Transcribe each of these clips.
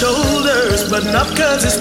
Shoulders, but not cause it's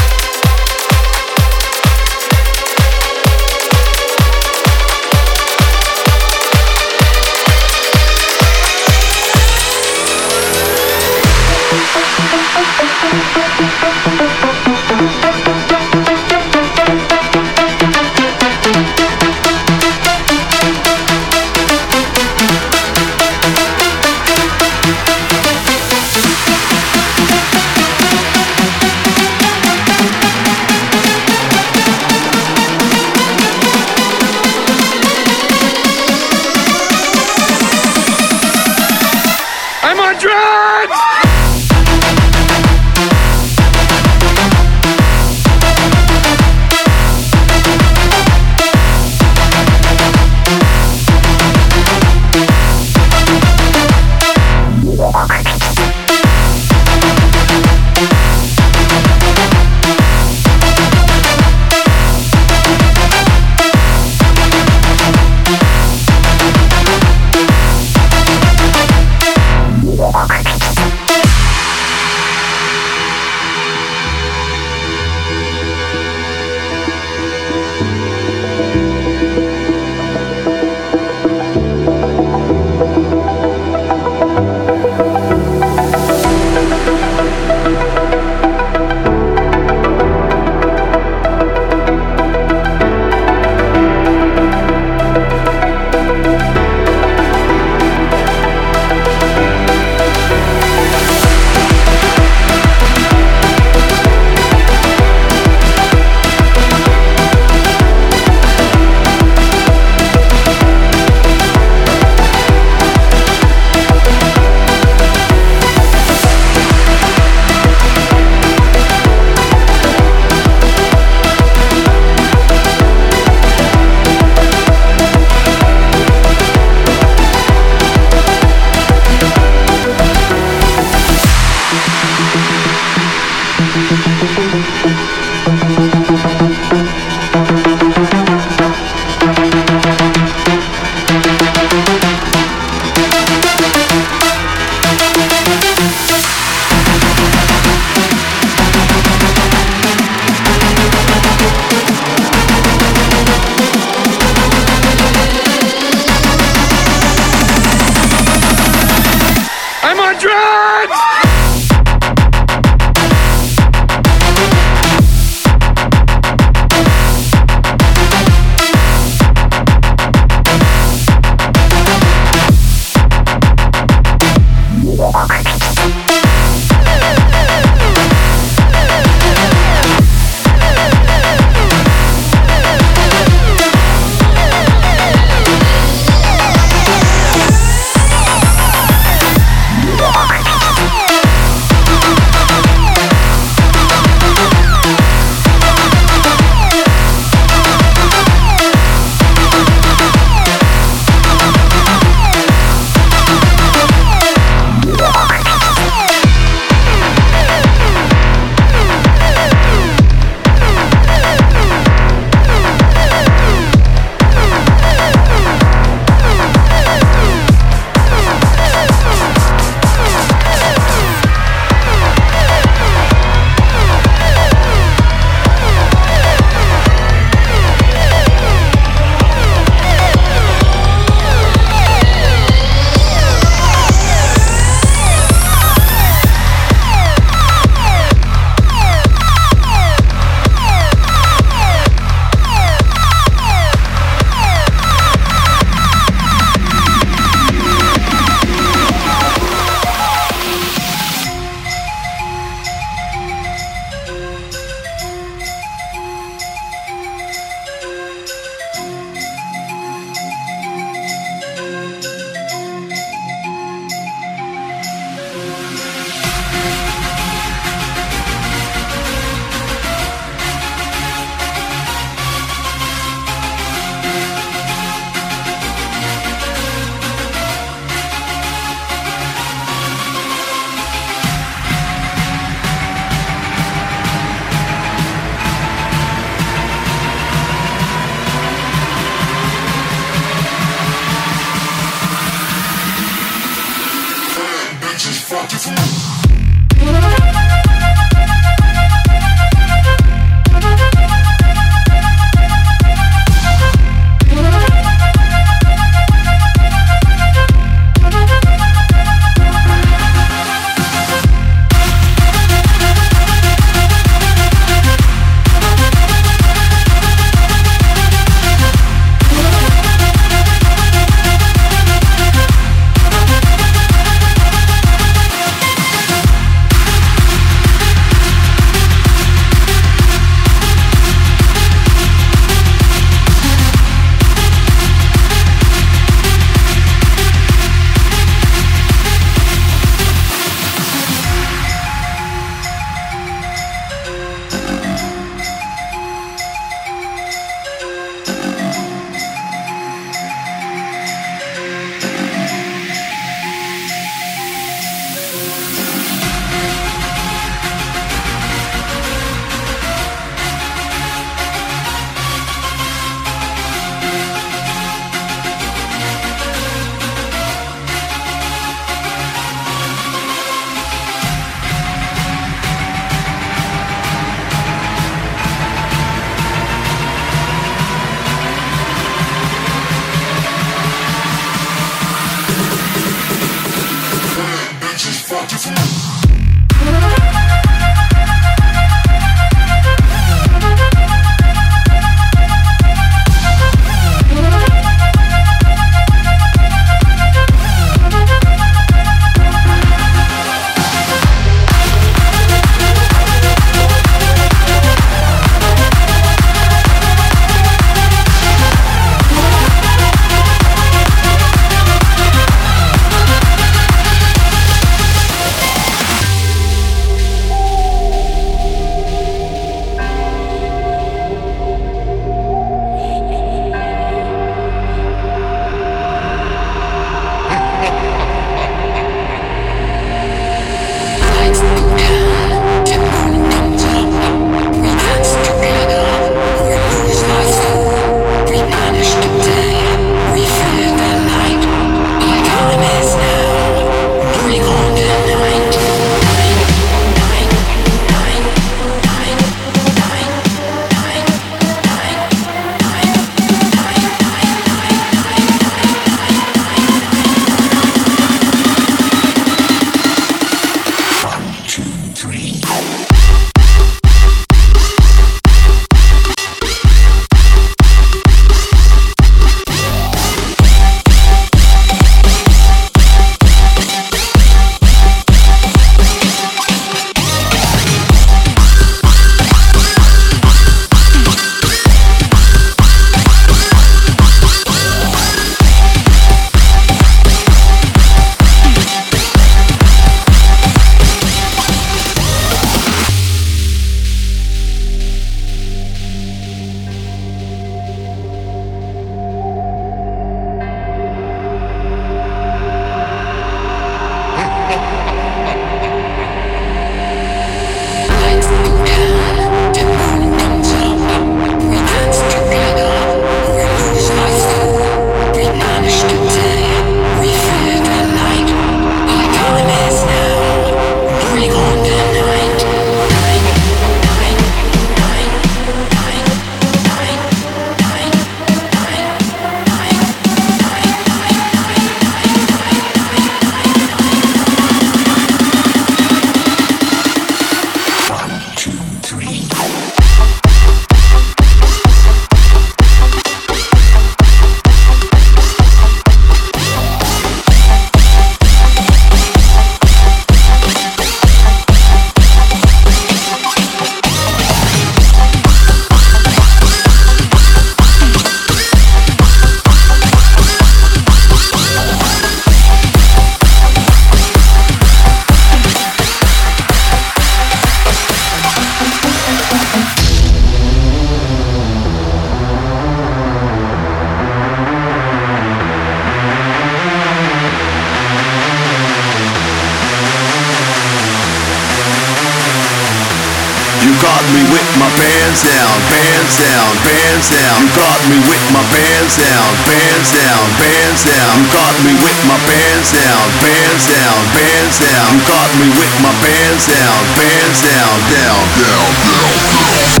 bands down. You got me with my bands down, bands down, bands down. You got me with my bands down, bands down, bands down. You got me with my bands down, bands down, down, down, down. down.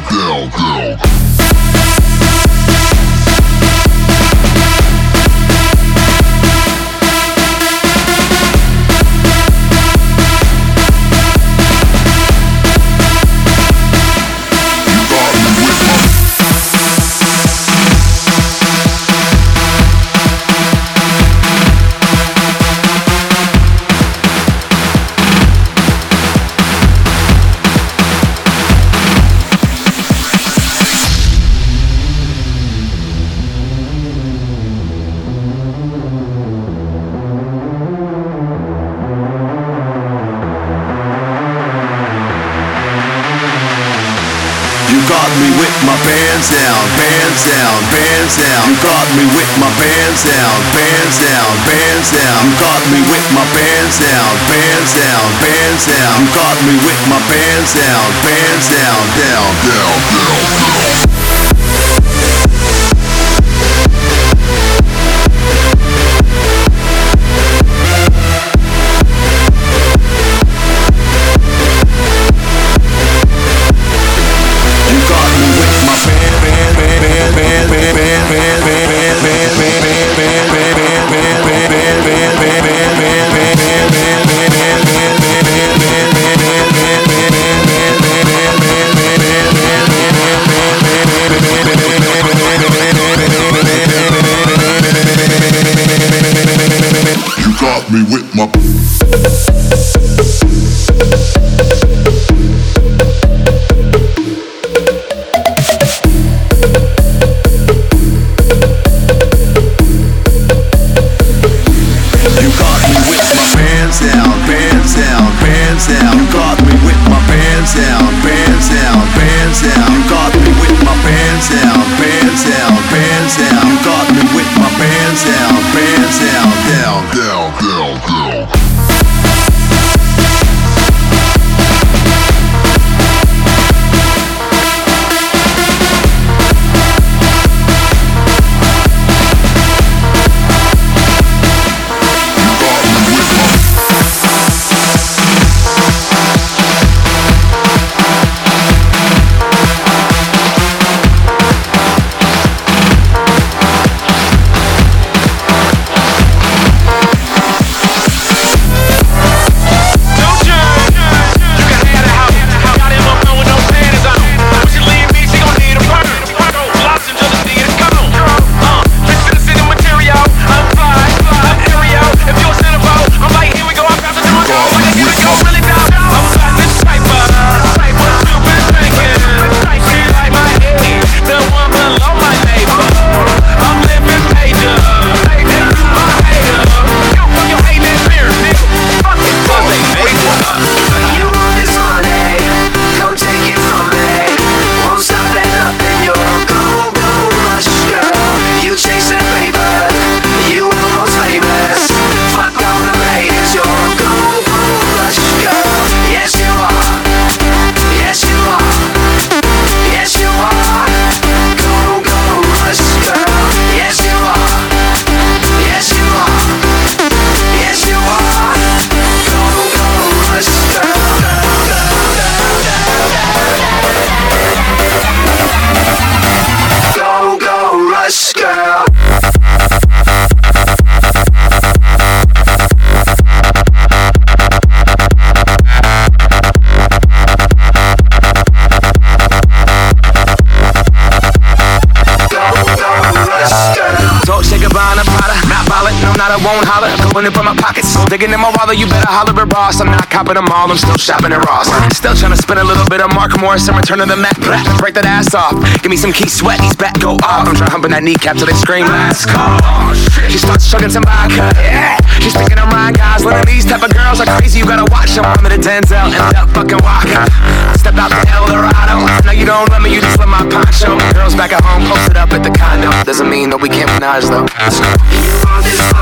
down, girl. Down, down. Got me with my pants down, pants down, pants down. Got me with my pants down, pants down, down, down, down, down. Say shake a Digging in my wallet, you better holler at Ross. I'm not copping them all, I'm still shopping at Ross. Still trying to spin a little bit of Mark Morris and return to the Mac. Break that ass off. Give me some key sweat, he's back, go off. I'm trying humping that kneecap till they scream, last call. She starts chugging some vodka, yeah. She's thinking I'm right, guys. Living these type of girls are crazy, you gotta watch them. I'm in a Denzel and that fucking walker. Step out the Eldorado. Now you don't let me, you just let my poncho. Girls back at home, posted up at the condo. Doesn't mean that we can't menage though. You want this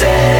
say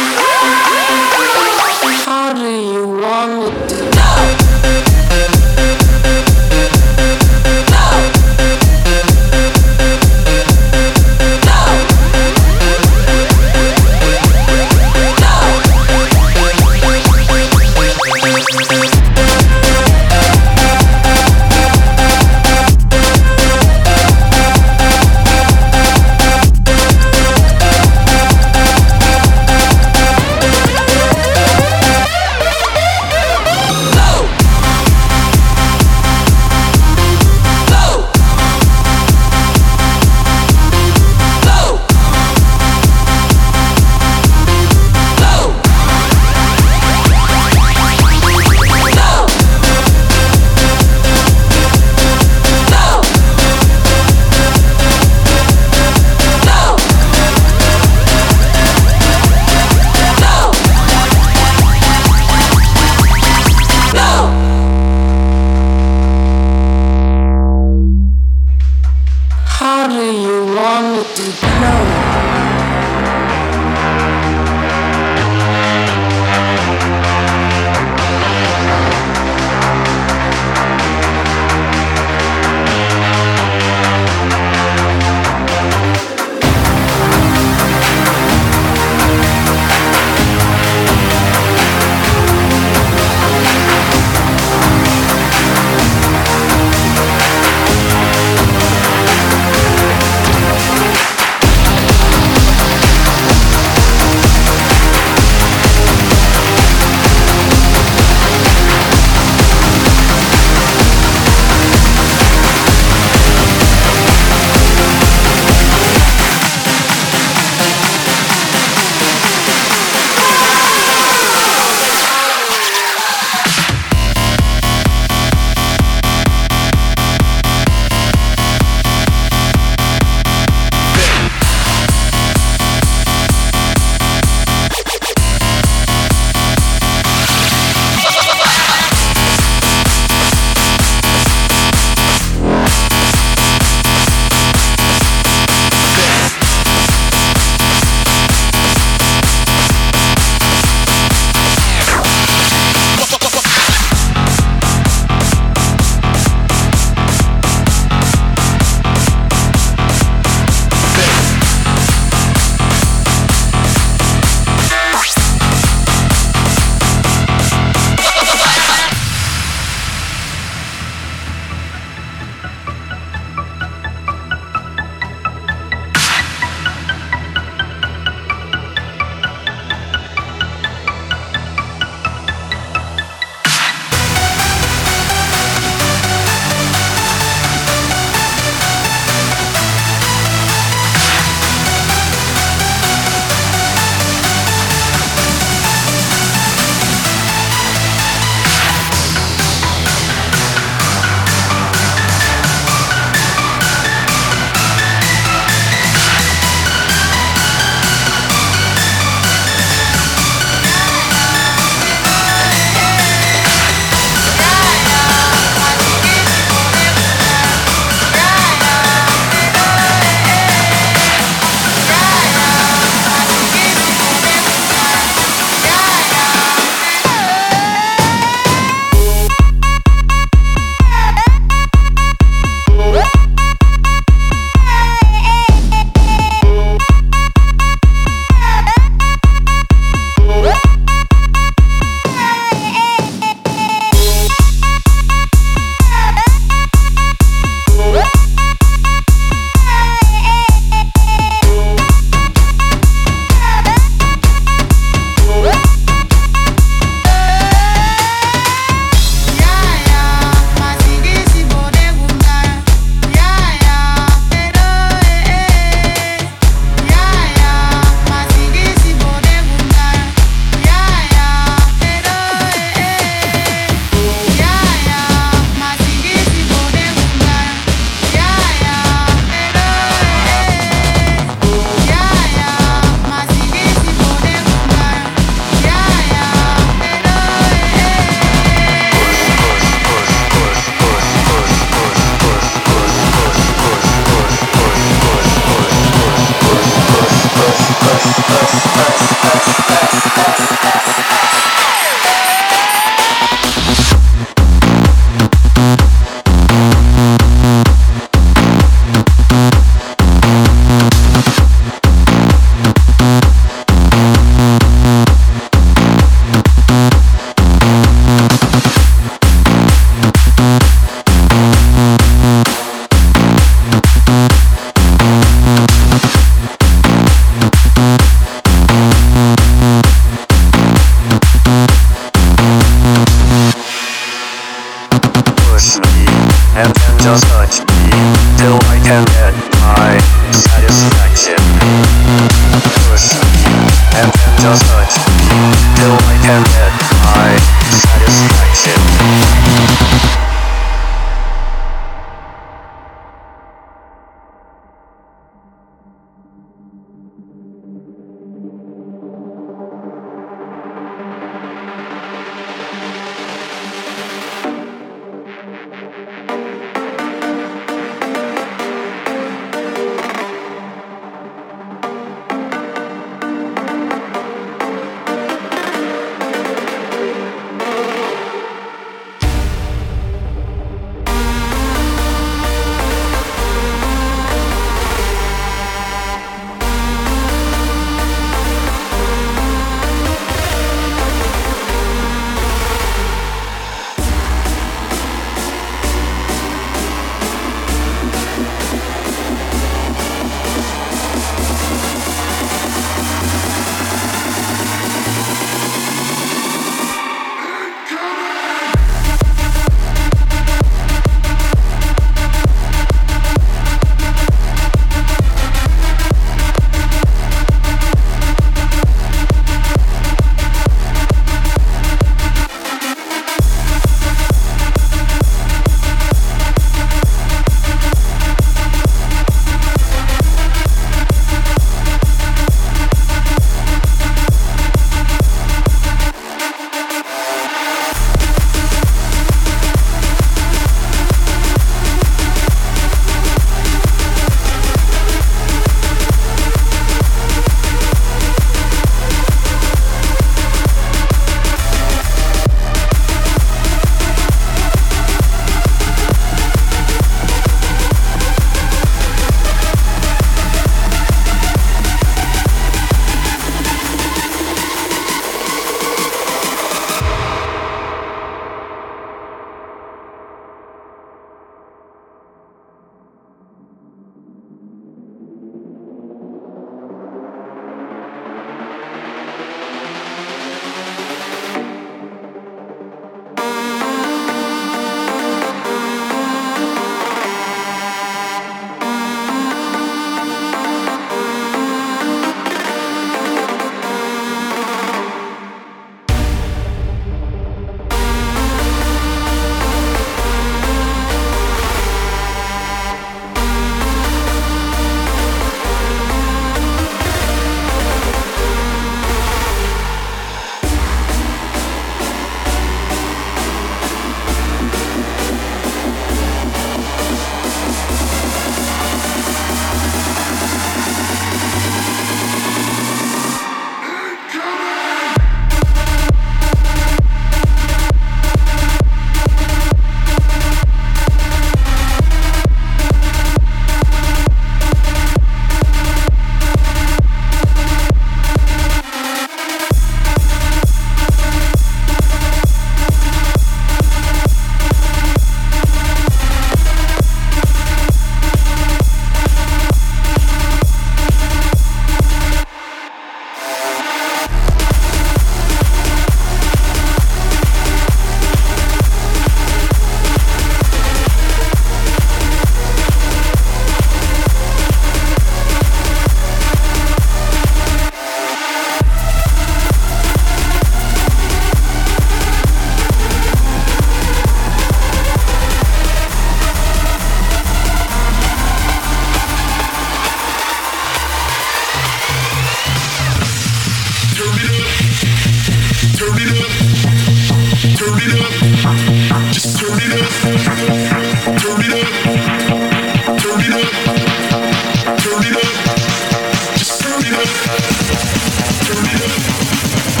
After me.